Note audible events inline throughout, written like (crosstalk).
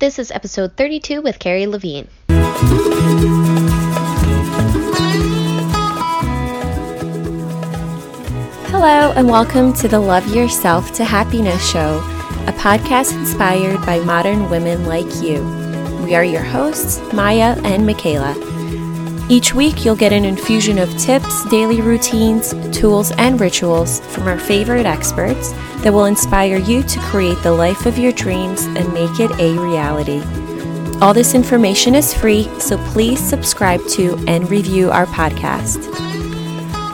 This is episode 32 with Carrie Levine. Hello, and welcome to the Love Yourself to Happiness Show, a podcast inspired by modern women like you. We are your hosts, Maya and Michaela. Each week, you'll get an infusion of tips, daily routines, tools, and rituals from our favorite experts that will inspire you to create the life of your dreams and make it a reality. All this information is free, so please subscribe to and review our podcast.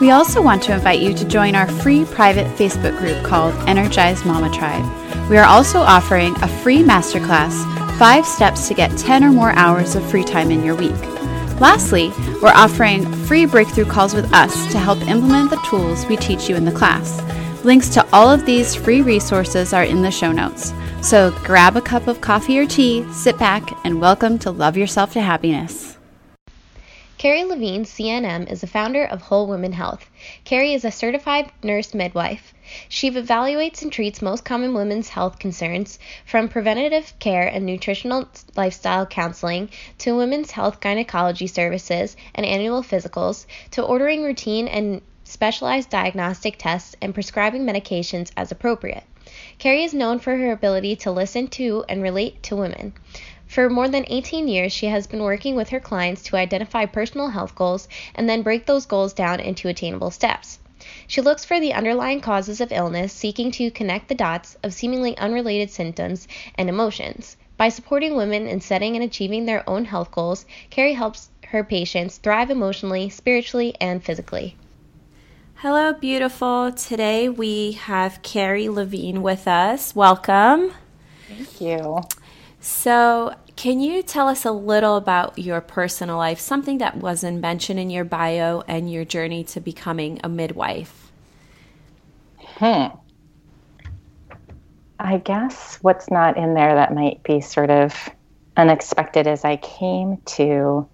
We also want to invite you to join our free private Facebook group called Energized Mama Tribe. We are also offering a free masterclass, Five Steps to Get 10 or More Hours of Free Time in Your Week. Lastly, we're offering free breakthrough calls with us to help implement the tools we teach you in the class. Links to all of these free resources are in the show notes. So grab a cup of coffee or tea, sit back, and welcome to Love Yourself to Happiness. Carrie Levine, CNM, is the founder of Whole Women Health. Carrie is a certified nurse midwife. She evaluates and treats most common women's health concerns, from preventative care and nutritional lifestyle counseling to women's health gynecology services and annual physicals to ordering routine and specialized diagnostic tests and prescribing medications as appropriate. Carrie is known for her ability to listen to and relate to women. For more than 18 years, she has been working with her clients to identify personal health goals and then break those goals down into attainable steps. She looks for the underlying causes of illness, seeking to connect the dots of seemingly unrelated symptoms and emotions. By supporting women in setting and achieving their own health goals, Carrie helps her patients thrive emotionally, spiritually, and physically. Hello, beautiful. Today we have Carrie Levine with us. Welcome. Thank you. So, can you tell us a little about your personal life, something that wasn't mentioned in your bio, and your journey to becoming a midwife? Hmm. I guess what's not in there that might be sort of unexpected is I came to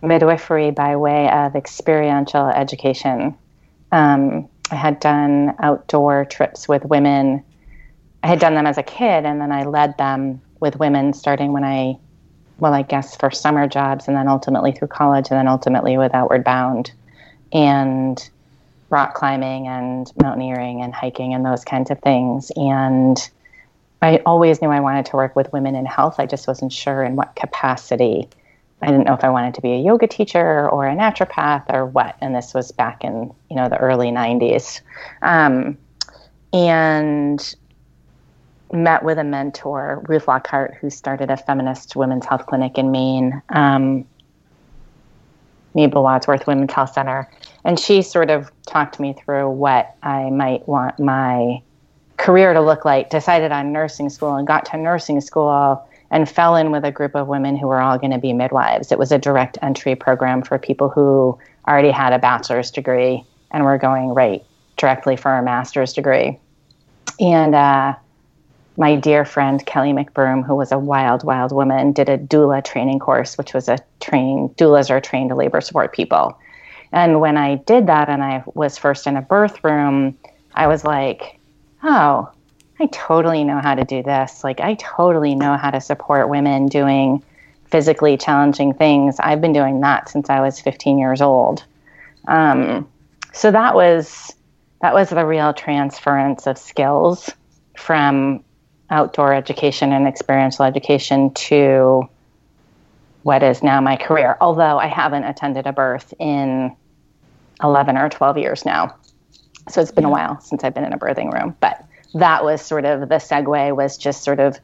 midwifery by way of experiential education. Um, I had done outdoor trips with women. I had done them as a kid, and then I led them with women starting when I, well, I guess for summer jobs and then ultimately through college and then ultimately with Outward Bound and rock climbing and mountaineering and hiking and those kinds of things. And I always knew I wanted to work with women in health. I just wasn't sure in what capacity. I didn't know if I wanted to be a yoga teacher or a naturopath or what. And this was back in you know the early '90s, um, and met with a mentor, Ruth Lockhart, who started a feminist women's health clinic in Maine, um, Mabel Wadsworth Women's Health Center. And she sort of talked me through what I might want my career to look like, decided on nursing school and got to nursing school and fell in with a group of women who were all going to be midwives. It was a direct entry program for people who already had a bachelor's degree and were going right directly for a master's degree. And uh, my dear friend Kelly McBroom, who was a wild, wild woman, did a doula training course, which was a training, doulas are trained to labor support people. And when I did that and I was first in a birth room, I was like, oh, I totally know how to do this. Like, I totally know how to support women doing physically challenging things. I've been doing that since I was 15 years old. Um, so that was that was the real transference of skills from outdoor education and experiential education to what is now my career, although I haven't attended a birth in 11 or 12 years now. So it's been a while since I've been in a birthing room, but that was sort of the segue was just sort of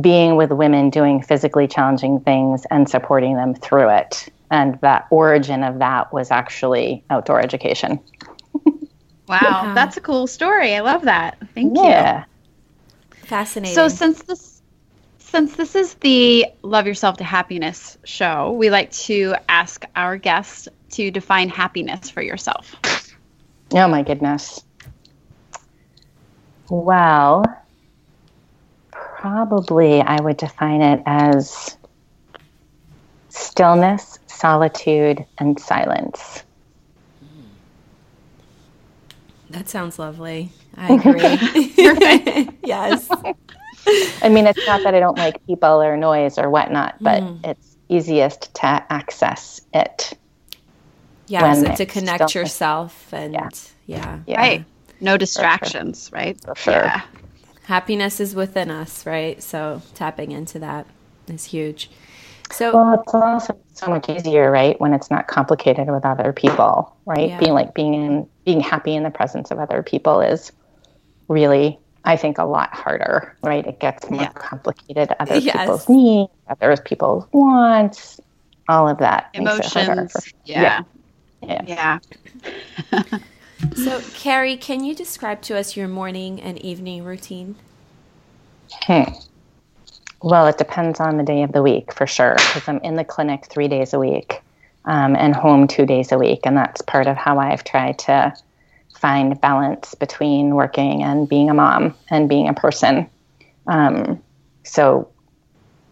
being with women doing physically challenging things and supporting them through it. And that origin of that was actually outdoor education. (laughs) wow, that's a cool story. I love that. Thank yeah. you. Fascinating. So since this since this is the Love Yourself to Happiness show, we like to ask our guests to define happiness for yourself. Oh my goodness. Well, probably I would define it as stillness, solitude, and silence. That sounds lovely. I agree. (laughs) Yes. (laughs) I mean, it's not that I don't like people or noise or whatnot, but Mm. it's easiest to access it. Yes, when and to connect still- yourself and Yeah. yeah. Yeah, Right. No distractions, right? For sure. Yeah. Happiness is within us, right? So tapping into that is huge. So Well, it's also so much easier, right, when it's not complicated with other people, right? Yeah. Being like being in being happy in the presence of other people is really, I think, a lot harder, right? It gets more Yeah. complicated. Other Yes. people's needs, other people's wants, all of that. makes it harder Emotions. for- Yeah. Yeah. Yeah. so Carrie, can you describe to us your morning and evening routine? Hmm. Well, it depends on the day of the week for sure, because I'm in the clinic three days a week um, and home two days a week. And that's part of how I've tried to find balance between working and being a mom and being a person. Um, so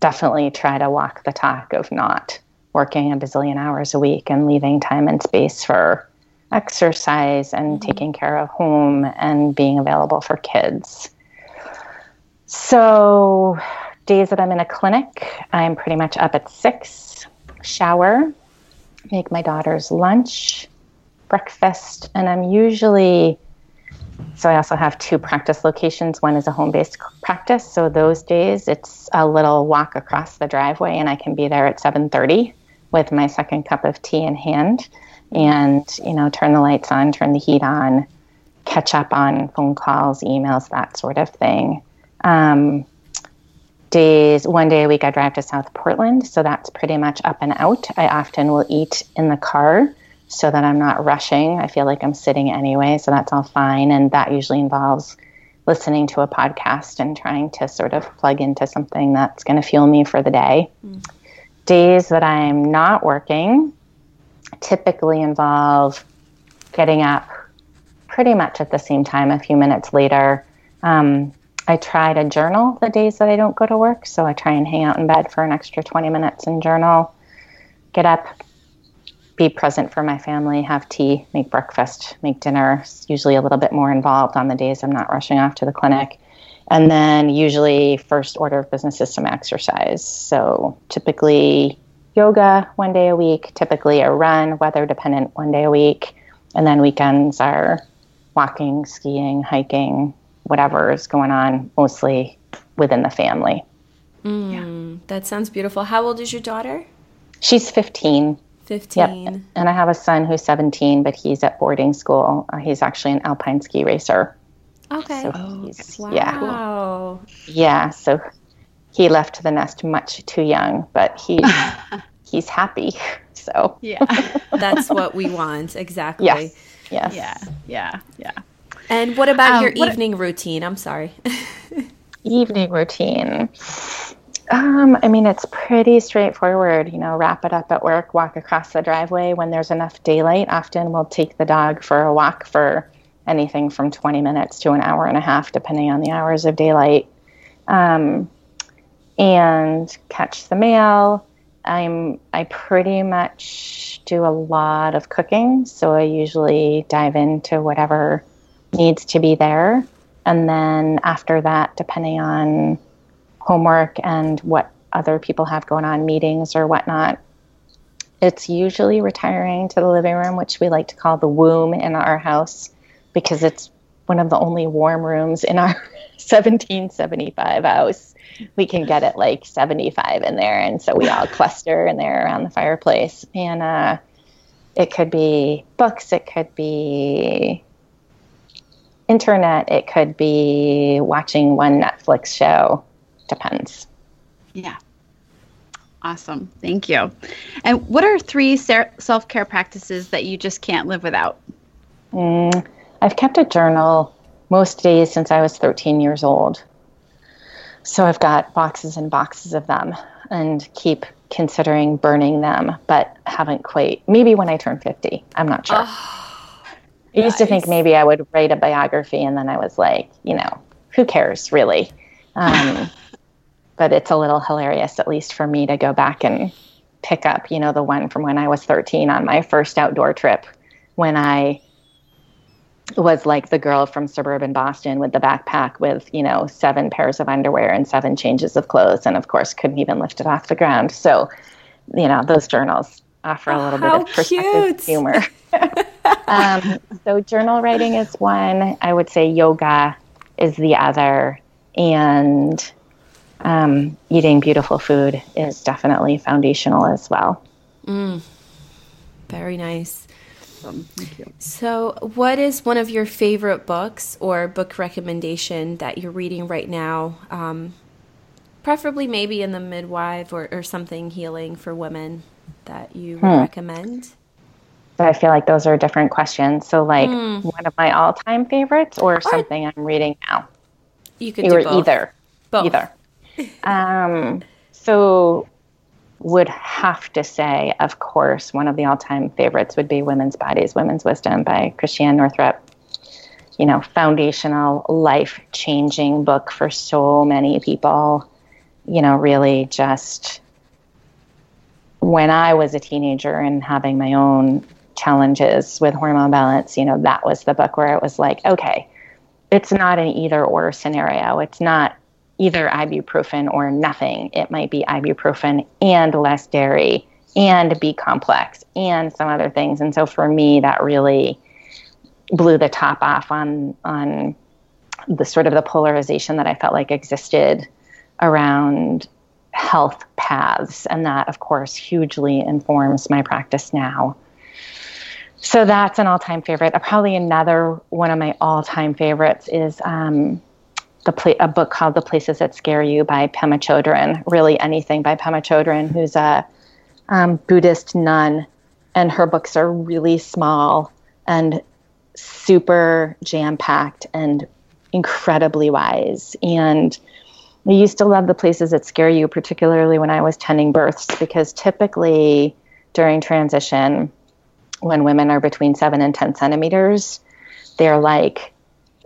definitely try to walk the talk of not working a bazillion hours a week and leaving time and space for exercise and taking care of home and being available for kids. So, days that I'm in a clinic, I'm pretty much up at six, shower, make my daughter's lunch, breakfast, and I'm usually. So I also have two practice locations. One is a home-based practice. So those days, it's a little walk across the driveway, and I can be there at 7:30 with my second cup of tea in hand, and you know, turn the lights on, turn the heat on, catch up on phone calls, emails, that sort of thing. Um, days, one day a week, I drive to South Portland, so that's pretty much up and out. I often will eat in the car so that I'm not rushing. I feel like I'm sitting anyway, so that's all fine. And that usually involves listening to a podcast and trying to sort of plug into something that's going to fuel me for the day. Days that I'm not working typically involve getting up pretty much at the same time, a few minutes later. Um, I try to journal the days that I don't go to work. So I try and hang out in bed for an extra 20 minutes and journal, get up, be present for my family, have tea, make breakfast, make dinner. It's usually a little bit more involved on the days I'm not rushing off to the clinic. And then usually, first order of business is some exercise. So typically, yoga one day a week, typically a run, weather dependent, one day a week. And then weekends are walking, skiing, hiking, whatever is going on, mostly within the family. Mm, That sounds beautiful. How old is your daughter? She's 15. 15. Yep. And I have a son who's 17, but he's at boarding school. Uh, he's actually an alpine ski racer. Okay. So Oh, wow. yeah. Yeah. So he left the nest much too young, but he's, (laughs) he's happy. (laughs) So, Yeah. (laughs) That's what we want. Exactly. yes. Yes. yeah. Yeah. Yeah. And what about Um, your what- evening routine? I'm sorry. evening routine. Um, I mean, it's pretty straightforward. You know, wrap it up at work, walk across the driveway when there's enough daylight. Often we'll take the dog for a walk for anything from 20 minutes to an hour and a half, depending on the hours of daylight. Um, and catch the mail. I'm I pretty much do a lot of cooking, so I usually dive into whatever needs to be there. And then after that, depending on homework and what other people have going on, meetings or whatnot, it's usually retiring to the living room, which we like to call the womb in our house because it's one of the only warm rooms in our (laughs) 1775 house. We can get it like 75 in there. And so we all (laughs) cluster in there around the fireplace. And uh, it could be books, it could be internet, it could be watching one Netflix show. Depends. Yeah. Awesome. Thank you. And what are three self care practices that you just can't live without? Mm, I've kept a journal most days since I was 13 years old. So I've got boxes and boxes of them and keep considering burning them, but haven't quite. Maybe when I turn 50. I'm not sure. I used to think maybe I would write a biography, and then I was like, you know, who cares really? Um, (laughs) but it's a little hilarious, at least for me, to go back and pick up, you know, the one from when I was 13 on my first outdoor trip when I was like the girl from suburban Boston with the backpack with, you know, seven pairs of underwear and seven changes of clothes. And of course, couldn't even lift it off the ground. So, you know, those journals offer a little How bit of perspective humor. (laughs) um, so, journal writing is one. I would say yoga is the other. And um, eating beautiful food is definitely foundational as well. Very nice. Um, thank you. So, what is one of your favorite books or book recommendation that you're reading right now? Um, preferably, maybe in the midwife or, or something healing for women that you would recommend. But I feel like those are different questions. So, like one of my all-time favorites, or something I'm reading now, You could do or both. either, Both. either. Um, so, would have to say, of course, one of the all-time favorites would be "Women's Bodies, Women's Wisdom" by Christiane Northrup. You know, foundational, life-changing book for so many people. You know, really just when I was a teenager and having my own challenges with hormone balance, you know, that was the book where it was like, okay, it's not an either or scenario. It's not either ibuprofen or nothing. It might be ibuprofen and less dairy and B complex and some other things. And so for me, that really blew the top off on on the sort of the polarization that I felt like existed around health paths. And that, of course, hugely informs my practice now. So that's an all time favorite. Uh, Probably another one of my all time favorites is um, the pla- a book called The Places That Scare You by Pema Chodron. Really, anything by Pema Chodron, who's a um, Buddhist nun. And her books are really small and super jam packed and incredibly wise. And I used to love the places that scare you, particularly when I was tending births, because typically during transition, when women are between seven and 10 centimeters, they're like,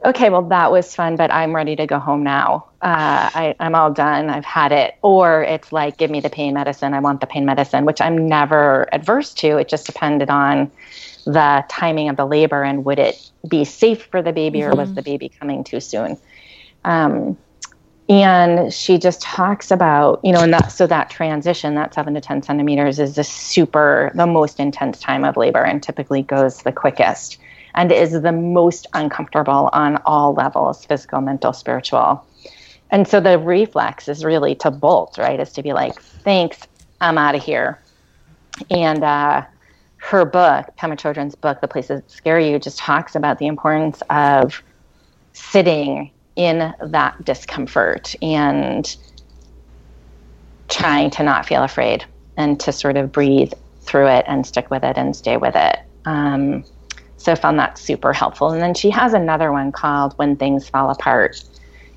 okay, well, that was fun, but I'm ready to go home now. Uh, I, I'm all done. I've had it. Or it's like, give me the pain medicine. I want the pain medicine, which I'm never adverse to. It just depended on the timing of the labor and would it be safe for the baby or was the baby coming too soon? Um, and she just talks about you know and that so that transition that seven to ten centimeters is the super the most intense time of labor and typically goes the quickest and is the most uncomfortable on all levels physical mental spiritual. And so the reflex is really to bolt right? Is to be like thanks i'm out of here. And uh, her book Pema Chodron's book the places that scare you just talks about the importance of sitting in that discomfort and trying to not feel afraid and to sort of breathe through it and stick with it and stay with it. Um, so I found that super helpful. And then she has another one called When Things Fall Apart.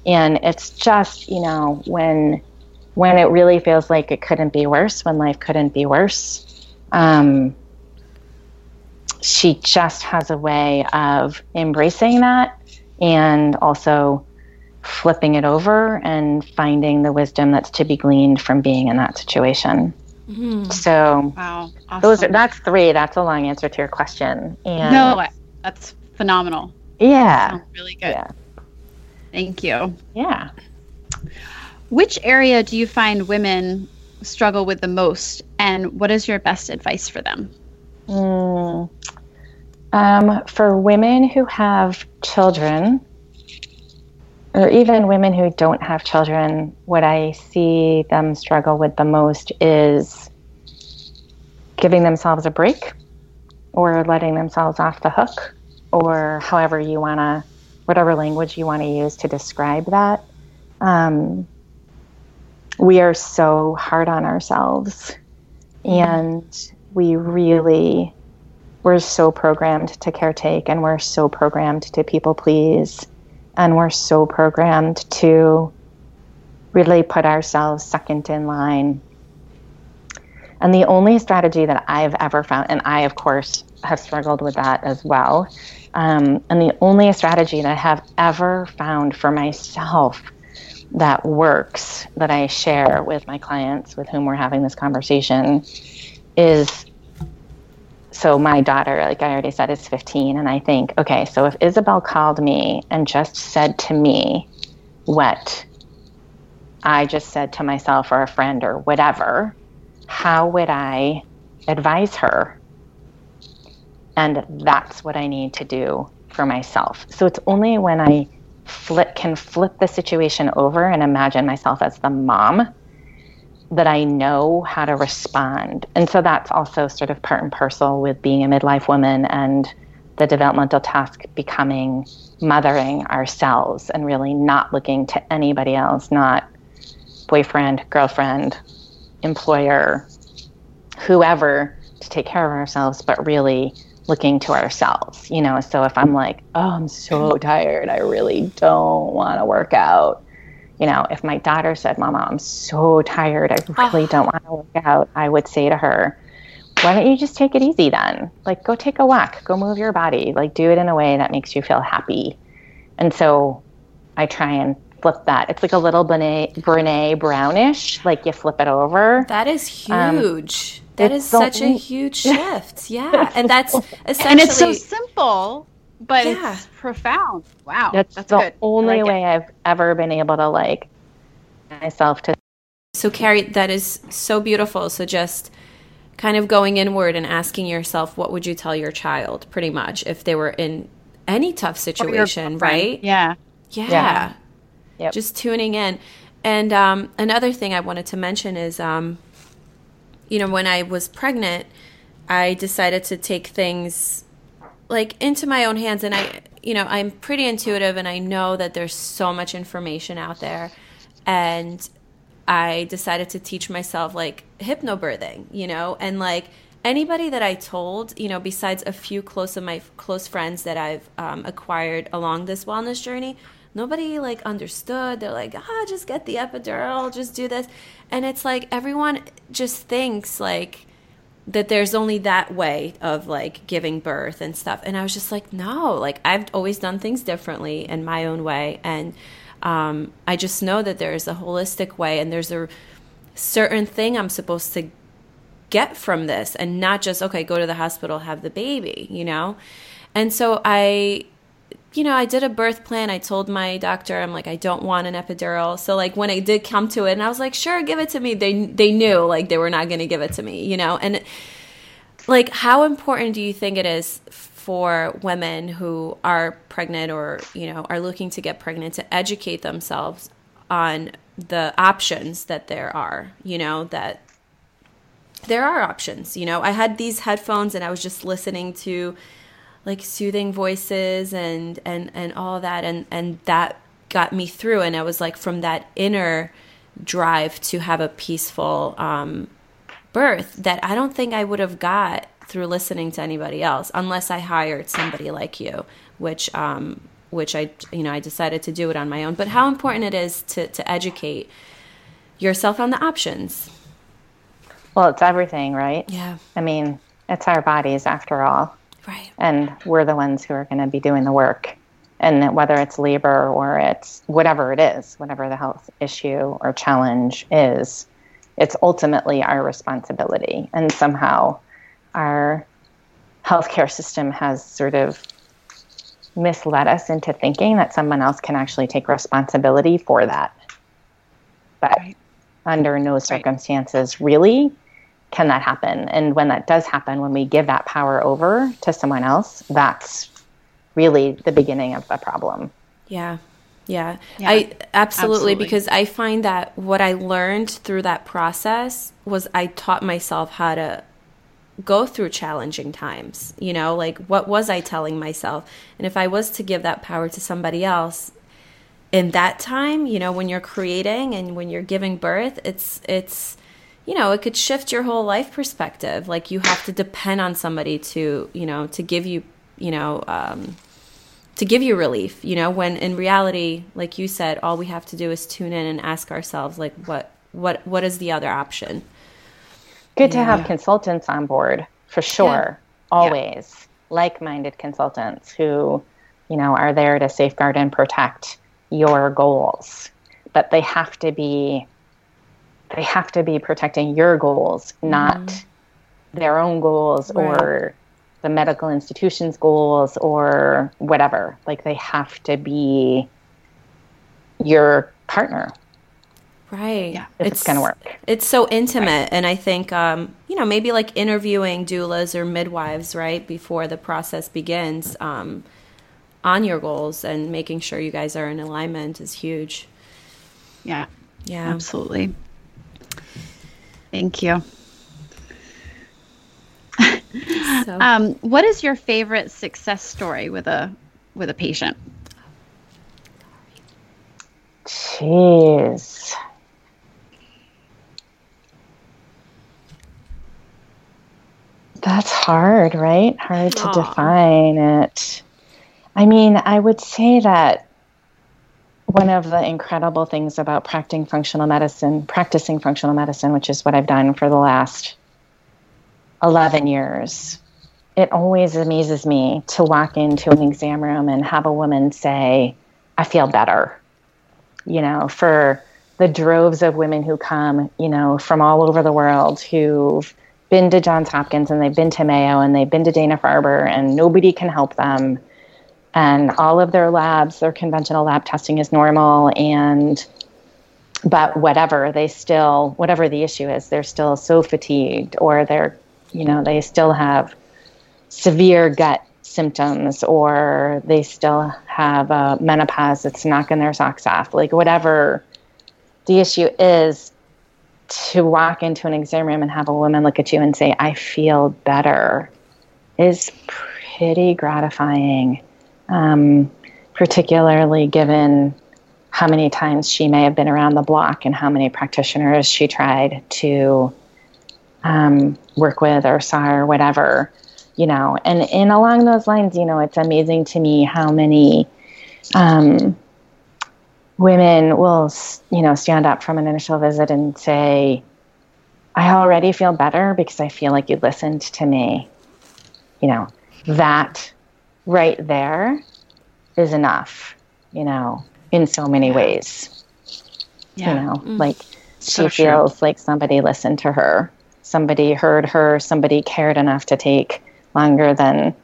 And it's just, you know, when when it really feels like it couldn't be worse, when life couldn't be worse. Um, she just has a way of embracing that and also flipping it over and finding the wisdom that's to be gleaned from being in that situation. So Wow. Awesome. those are that's three. That's a long answer to your question. And no, that's phenomenal. yeah, Sounds really good. yeah, Thank you. yeah. Which area do you find women struggle with the most, and what is your best advice for them? Mm. Um, for women who have children, or even women who don't have children, what I see them struggle with the most is giving themselves a break or letting themselves off the hook, or however you want to, whatever language you want to use to describe that. Um, we are so hard on ourselves, and we really we're so programmed to caretake and we're so programmed to people please and we're so programmed to really put ourselves second in line. And the only strategy that i've ever found and i of course have struggled with that as well um, and the only strategy that i have ever found for myself that works that i share with my clients with whom we're having this conversation is so my daughter, like I already said, is 15. And I think, okay, so if Isabel called me and just said to me what I just said to myself or a friend or whatever, how would I advise her? And that's what I need to do for myself. So it's only when I flip, can flip the situation over and imagine myself as the mom that I know how to respond. And so that's also sort of part and parcel with being a midlife woman and the developmental task becoming mothering ourselves and really not looking to anybody else, not boyfriend, girlfriend, employer, whoever to take care of ourselves, but really looking to ourselves, you know. So if I'm like, oh, I'm so tired, I really don't want to work out. You know, if my daughter said, Mama, I'm so tired, I really oh. don't want to work out, I would say to her, why don't you just take it easy then? Like, go take a walk, go move your body, like, do it in a way that makes you feel happy. And so I try and flip that. It's like a little Brene, Brene Brownish, like you flip it over. That is um, huge. Um, that is such a huge (laughs) shift. Yeah. and that's essentially. And it's so simple, but yeah. it's profound. Wow. That's, that's the good. only like way it. I've ever been able to like myself to. So, Carrie, that is so beautiful. So, just kind of going inward and asking yourself, what would you tell your child, pretty much, if they were in any tough situation, right? Yeah. Yeah. yeah. Yep. Just tuning in. And um, another thing I wanted to mention is um, you know, when I was pregnant, I decided to take things like into my own hands and I you know, I'm pretty intuitive and I know that there's so much information out there and I decided to teach myself like hypnobirthing, you know, and like anybody that I told, you know, besides a few close of my close friends that I've um, acquired along this wellness journey, nobody like understood. They're like, ah, just get the epidural, just do this. And it's like everyone just thinks like that there's only that way of like giving birth and stuff. And I was just like, no, like I've always done things differently in my own way. And um, I just know that there's a holistic way and there's a certain thing I'm supposed to get from this and not just, okay, go to the hospital, have the baby, you know? And so I you know, I did a birth plan. I told my doctor, I'm like, I don't want an epidural. So like when I did come to it, and I was like, sure, give it to me. They they knew like they were not going to give it to me, you know. And like, how important do you think it is for women who are pregnant or you know are looking to get pregnant to educate themselves on the options that there are? You know that there are options. You know, I had these headphones and I was just listening to like soothing voices and and and all that. And and that got me through. And I was like from that inner drive to have a peaceful um, birth that I don't think I would have got through listening to anybody else unless I hired somebody like you which um, which I you know I decided to do it on my own. But how important it is to to educate yourself on the options. Well it's everything right? Yeah. I mean it's our bodies after all Right. And we're the ones who are going to be doing the work. And whether it's labor or it's whatever it is, whatever the health issue or challenge is, it's ultimately our responsibility. And somehow our healthcare system has sort of misled us into thinking that someone else can actually take responsibility for that. But right. under no circumstances, really, can that happen? And when that does happen, when we give that power over to someone else, that's really the beginning of the problem. Yeah. Yeah. yeah I absolutely, absolutely because I find that what I learned through that process was I taught myself how to go through challenging times. You know, like what was I telling myself? And if I was to give that power to somebody else in that time, you know, when you're creating and when you're giving birth, it's it's you know, it could shift your whole life perspective. Like you have to depend on somebody to, you know, to give you, you know, um, to give you relief, you know, when in reality, like you said, all we have to do is tune in and ask ourselves, like, what, what, what is the other option? Good yeah. to have consultants on board for sure. Yeah. Always yeah. like-minded consultants who, you know, are there to safeguard and protect your goals, but they have to be they have to be protecting your goals, not mm. their own goals right. or the medical institution's goals or whatever. Like they have to be your partner. Right. Yeah. It's, it's going to work. It's so intimate. Right. And I think, um, you know, maybe like interviewing doulas or midwives, right, before the process begins um, on your goals and making sure you guys are in alignment is huge. Yeah. Yeah. Absolutely. Thank you. so. (laughs) um, what is your favorite success story with a with a patient? Jeez. That's hard, right? Hard to Aww. define it. I mean, I would say that one of the incredible things about practicing functional medicine, practicing functional medicine, which is what I've done for the last 11 years, it always amazes me to walk into an exam room and have a woman say, I feel better. You know, for the droves of women who come, you know, from all over the world who've been to Johns Hopkins and they've been to Mayo and they've been to Dana Farber and nobody can help them. And all of their labs, their conventional lab testing is normal and but whatever, they still whatever the issue is, they're still so fatigued or they're you know, they still have severe gut symptoms or they still have uh, menopause that's knocking their socks off. Like whatever the issue is, to walk into an exam room and have a woman look at you and say, I feel better, is pretty gratifying, um, particularly given how many times she may have been around the block and how many practitioners she tried to um, work with or saw or whatever, you know. And, and along those lines, you know, it's amazing to me how many um, women will, you know, stand up from an initial visit and say, I already feel better because I feel like you listened to me. You know, that right there is enough, you know, in so many ways. Yeah. You know, mm. like she feels like somebody listened to her, somebody heard her, somebody cared enough to take longer than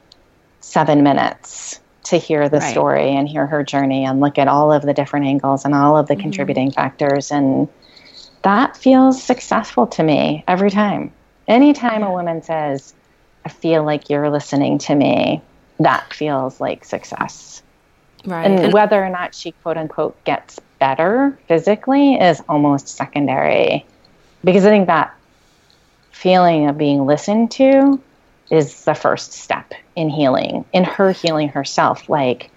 seven minutes to hear the right. story and hear her journey and look at all of the different angles and all of the mm-hmm. contributing factors. And that feels successful to me every time. Anytime a woman says, I feel like you're listening to me, that feels like success. Right. And, and whether or not she quote unquote gets better physically is almost secondary. Because I think that feeling of being listened to is the first step in healing, in her healing herself. Like,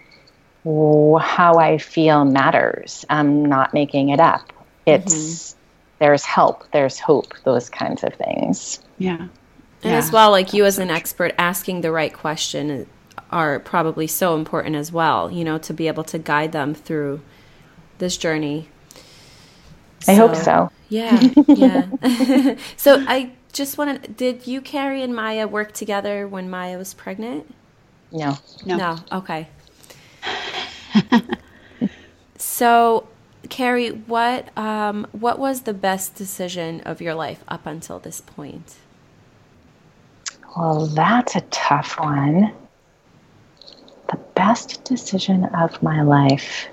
how I feel matters. I'm not making it up. It's mm-hmm. there's help, there's hope, those kinds of things. Yeah. And yeah. as well, like you as an expert, asking the right question are probably so important as well, you know, to be able to guide them through this journey. I hope so. Yeah, yeah. (laughs) so I just want to. Did you, Carrie, and Maya work together when Maya was pregnant? No. No. No. Okay. (laughs) so, Carrie, what um, what was the best decision of your life up until this point? Well, that's a tough one. The best decision of my life.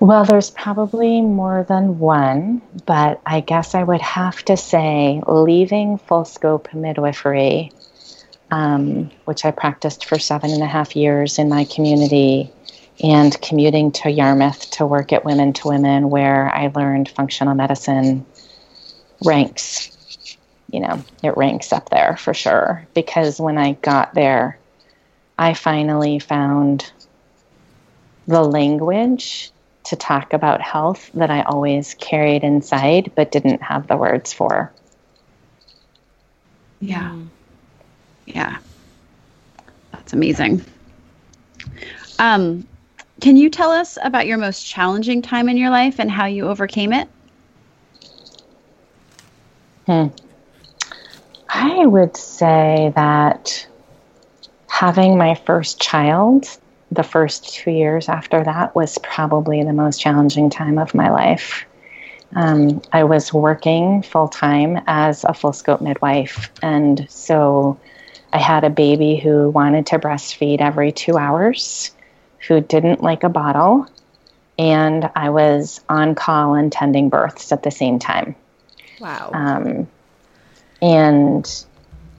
Well, there's probably more than one, but I guess I would have to say leaving full scope midwifery, um, which I practiced for seven and a half years in my community, and commuting to Yarmouth to work at Women to Women, where I learned functional medicine ranks. You know, it ranks up there for sure. Because when I got there, I finally found the language to talk about health that I always carried inside but didn't have the words for. Yeah. Yeah. That's amazing. Um, can you tell us about your most challenging time in your life and how you overcame it? Hmm. I would say that having my first child the first two years after that was probably the most challenging time of my life um, I was working full time as a full scope midwife. And so I had a baby who wanted to breastfeed every two hours, who didn't like a bottle. And I was on call and tending births at the same time. Wow. Um, and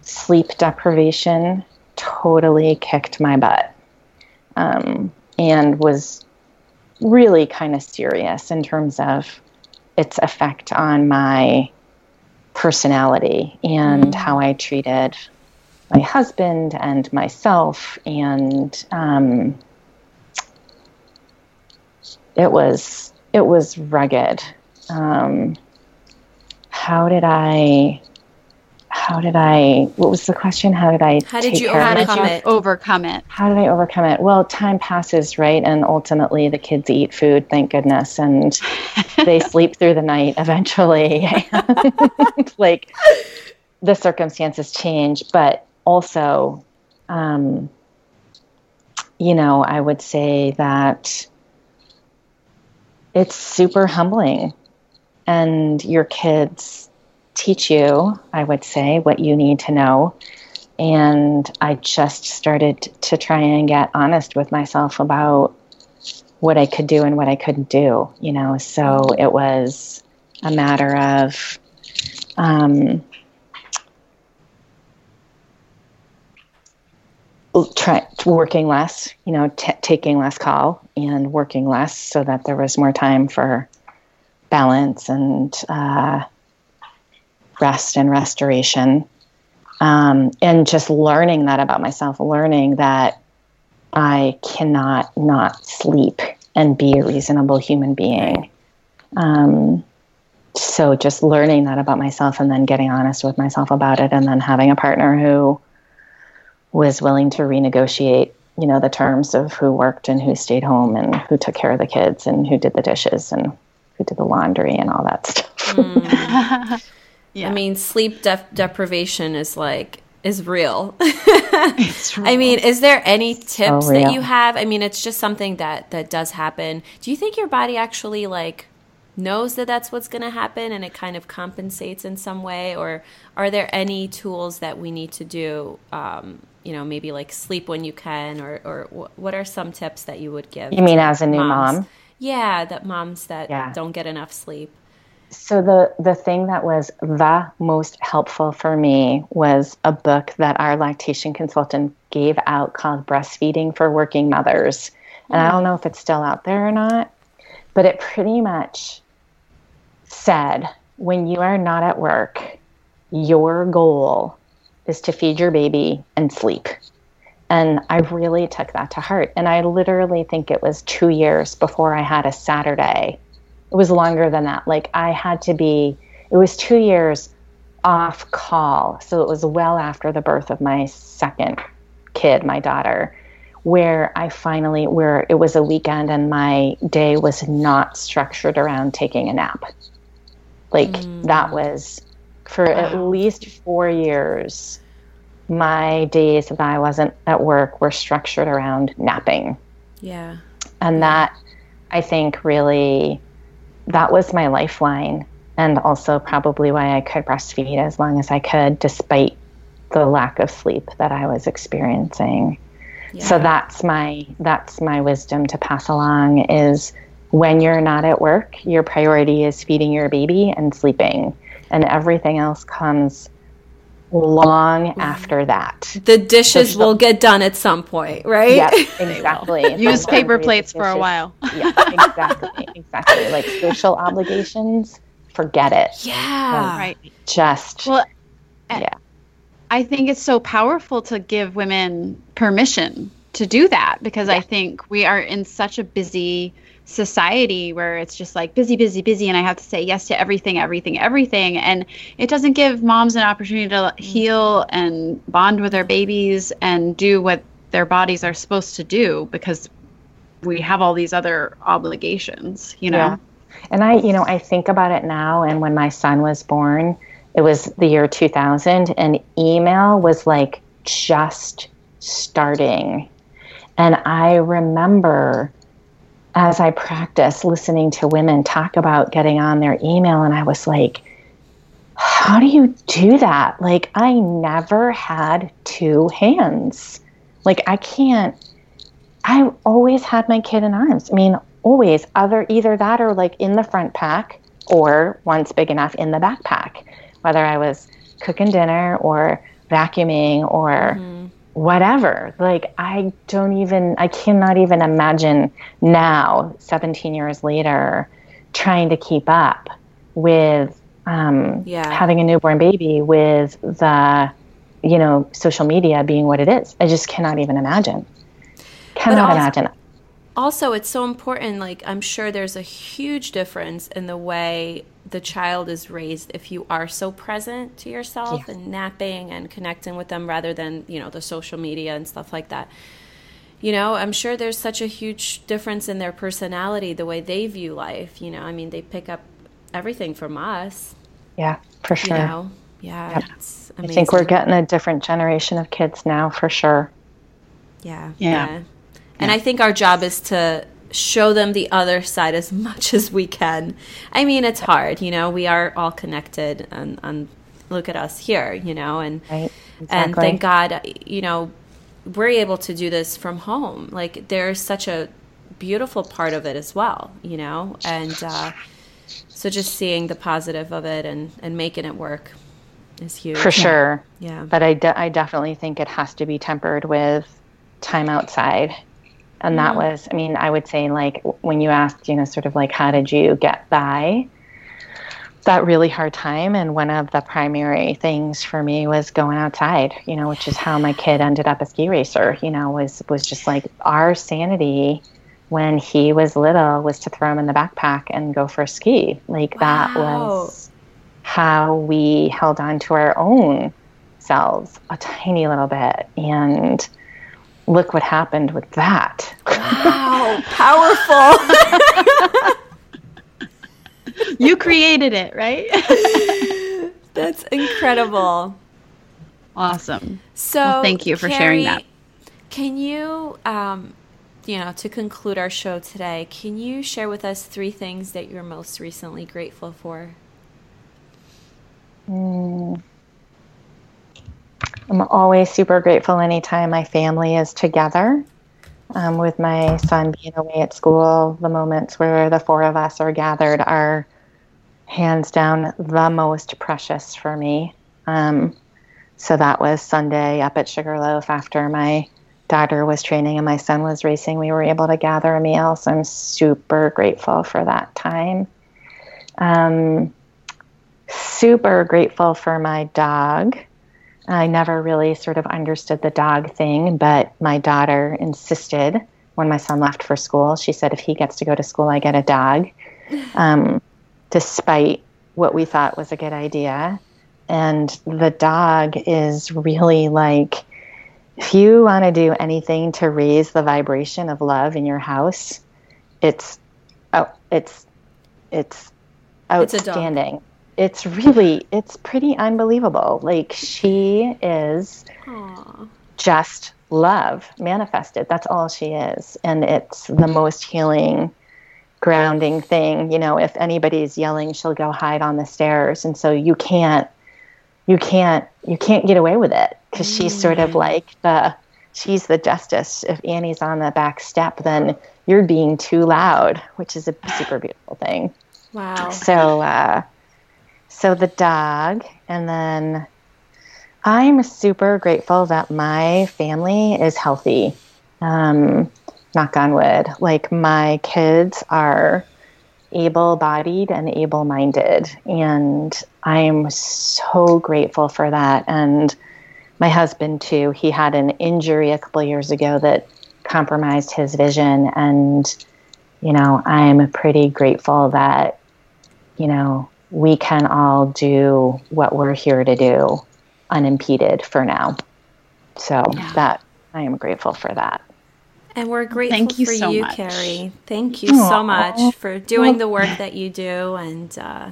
sleep deprivation totally kicked my butt um, and was really kind of serious in terms of its effect on my personality and mm. how I treated my husband and myself. And um, it was it was rugged. Um, how did I how did I? What was the question? How did I? How did you overcome it? Overcome it. How did I overcome it? Well, time passes, right? And ultimately, the kids eat food, thank goodness, and (laughs) they sleep through the night eventually. (laughs) like the circumstances change, but also, um, you know, I would say that it's super humbling, and your kids teach you, I would say, what you need to know. And I just started to try and get honest with myself about what I could do and what I couldn't do, you know. So it was a matter of um, try, working less, you know, t- taking less call and working less so that there was more time for balance and uh, rest and restoration. Um, and just learning that about myself, learning that I cannot not sleep and be a reasonable human being. Um, so just learning that about myself and then getting honest with myself about it and then having a partner who was willing to renegotiate you know the terms of who worked and who stayed home and who took care of the kids and who did the dishes and who did the laundry and all that stuff mm. (laughs) (laughs) Yeah. I mean, sleep def- deprivation is like is real. (laughs) real. I mean, is there any tips so that you have? I mean, it's just something that that does happen. Do you think your body actually like knows that that's what's going to happen and it kind of compensates in some way or are there any tools that we need to do um, you know maybe like sleep when you can or or what are some tips that you would give you mean as a new moms? mom yeah that moms that yeah. don't get enough sleep so the the thing that was the most helpful for me was a book that our lactation consultant gave out called breastfeeding for working mothers. And i don't mm. know if it's still out there or not but it pretty much said when you are not at work your goal is to feed your baby and sleep. And i really took that to heart. And i literally think it was two years before i had a saturday it was longer than that. Like I had to be, it was two years off call. So it was well after the birth of my second kid, my daughter, where I finally, where it was a weekend and my day was not structured around taking a nap. Like mm. that was for wow. at least four years. My days that I wasn't at work were structured around napping. Yeah. And that I think really that was my lifeline and also probably why I could breastfeed as long as I could despite the lack of sleep that I was experiencing. Yeah. So that's my that's my wisdom to pass along is when you're not at work, your priority is feeding your baby and sleeping and everything else comes long mm-hmm. after that. The dishes so will get done at some point, right? Yeah, (laughs) exactly. Use paper plates for a while. (laughs) yeah, exactly. Exactly. Like social (laughs) obligations, forget it. Yeah. right. Just well, yeah. I think it's so powerful to give women permission to do that because yeah. I think we are in such a busy society where it's just like busy, busy, busy, and I have to say yes to everything, everything, everything. And it doesn't give moms an opportunity to mm-hmm. heal and bond with their babies and do what their bodies are supposed to do because we have all these other obligations, you know? Yeah. And I, you know, I think about it now, and when my son was born, it was the year 2000, and email was like just starting. And I remember as I practiced listening to women talk about getting on their email, and I was like, how do you do that? Like, I never had two hands. Like, I can't, I always had my kid in arms. I mean, always, other either that or like in the front pack or once big enough in the backpack, whether I was cooking dinner or vacuuming or mm-hmm. Whatever. Like, I don't even, I cannot even imagine now, 17 years later, trying to keep up with um, yeah. having a newborn baby with the, you know, social media being what it is. I just cannot even imagine. Cannot also, imagine. Also, it's so important. Like, I'm sure there's a huge difference in the way the child is raised if you are so present to yourself and napping and connecting with them rather than, you know, the social media and stuff like that. You know, I'm sure there's such a huge difference in their personality, the way they view life. You know, I mean, they pick up everything from us. Yeah, for sure. You know? Yeah, yep. I think we're getting a different generation of kids now, for sure. Yeah, yeah. yeah. And I think our job is to show them the other side as (laughs) much as we can. I mean, it's hard, you know. We are all connected, and, and look at us here, you know, and right. exactly. and thank God, you know, we're able to do this from home. Like there's such a beautiful part of it as well, you know, and. Uh, so just seeing the positive of it and and making it work is huge for sure yeah but I, de- I definitely think it has to be tempered with time outside and that mm-hmm. was i mean i would say like when you asked you know sort of like how did you get by that really hard time and one of the primary things for me was going outside you know which is how my kid ended up a ski racer you know was was just like our sanity when he was little was to throw him in the backpack and go for a ski. Like wow. that was how we held on to our own selves a tiny little bit. And look what happened with that. Wow, powerful. (laughs) you created it, right? (laughs) That's incredible. Awesome. So, well, thank you for Carrie, sharing that. Can you um, you know, to conclude our show today, can you share with us three things that you're most recently grateful for? Mm. I'm always super grateful anytime my family is together. Um, with my son being away at school, the moments where the four of us are gathered are hands down the most precious for me. Um, so that was Sunday up at Sugarloaf after my daughter was training and my son was racing, we were able to gather a meal. So I'm super grateful for that time. Um, super grateful for my dog. I never really sort of understood the dog thing, but my daughter insisted when my son left for school. She said, if he gets to go to school, I get a dog, (laughs) um, despite what we thought was a good idea. And the dog is really like if you want to do anything to raise the vibration of love in your house, it's oh, it's it's outstanding. It's, it's really it's pretty unbelievable. Like she is Aww. just love manifested. That's all she is, and it's the most healing grounding thing. You know, if anybody's yelling, she'll go hide on the stairs. And so you can't you can't you can't get away with it because mm. she's sort of mm. like the she's the justice. If Annie's on the back step, then you're being too loud, which is a super beautiful thing. Wow. So uh, so the dog, and then I'm super grateful that my family is healthy. Um, knock on wood. Like my kids are able bodied and able minded. And I'm so grateful for that. And my husband, too, he had an injury a couple years ago that compromised his vision. And, you know, I'm pretty grateful that, you know, we can all do what we're here to do unimpeded for now. So yeah. that I am grateful for that. And we're grateful Thank you for so you, much. Carrie. Thank you Aww. so much for doing the work that you do and, uh,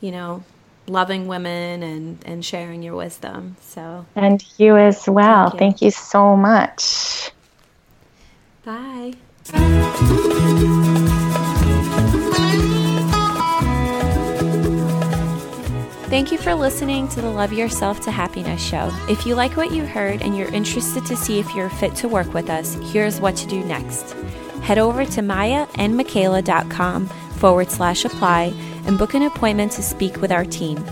you know, loving women and, and sharing your wisdom. So, and you as well. Thank you, Thank you so much. Bye. Thank you for listening to the Love Yourself to Happiness show. If you like what you heard and you're interested to see if you're fit to work with us, here's what to do next. Head over to mayaandmichaela.com forward slash apply and book an appointment to speak with our team.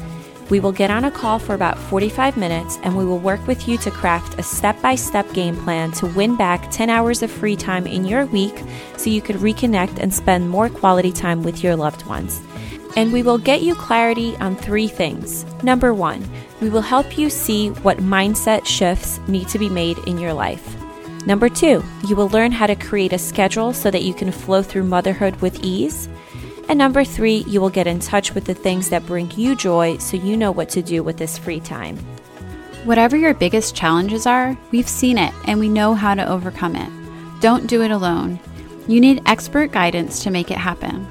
We will get on a call for about 45 minutes and we will work with you to craft a step by step game plan to win back 10 hours of free time in your week so you could reconnect and spend more quality time with your loved ones and we will get you clarity on three things. Number one, we will help you see what mindset shifts need to be made in your life. Number two, you will learn how to create a schedule so that you can flow through motherhood with ease. And number three, you will get in touch with the things that bring you joy so you know what to do with this free time. Whatever your biggest challenges are, we've seen it and we know how to overcome it. Don't do it alone. You need expert guidance to make it happen.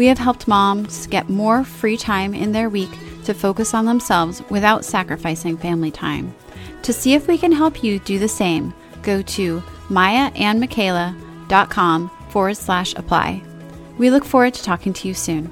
We have helped moms get more free time in their week to focus on themselves without sacrificing family time. To see if we can help you do the same, go to mayaandmichaela.com forward slash apply. We look forward to talking to you soon.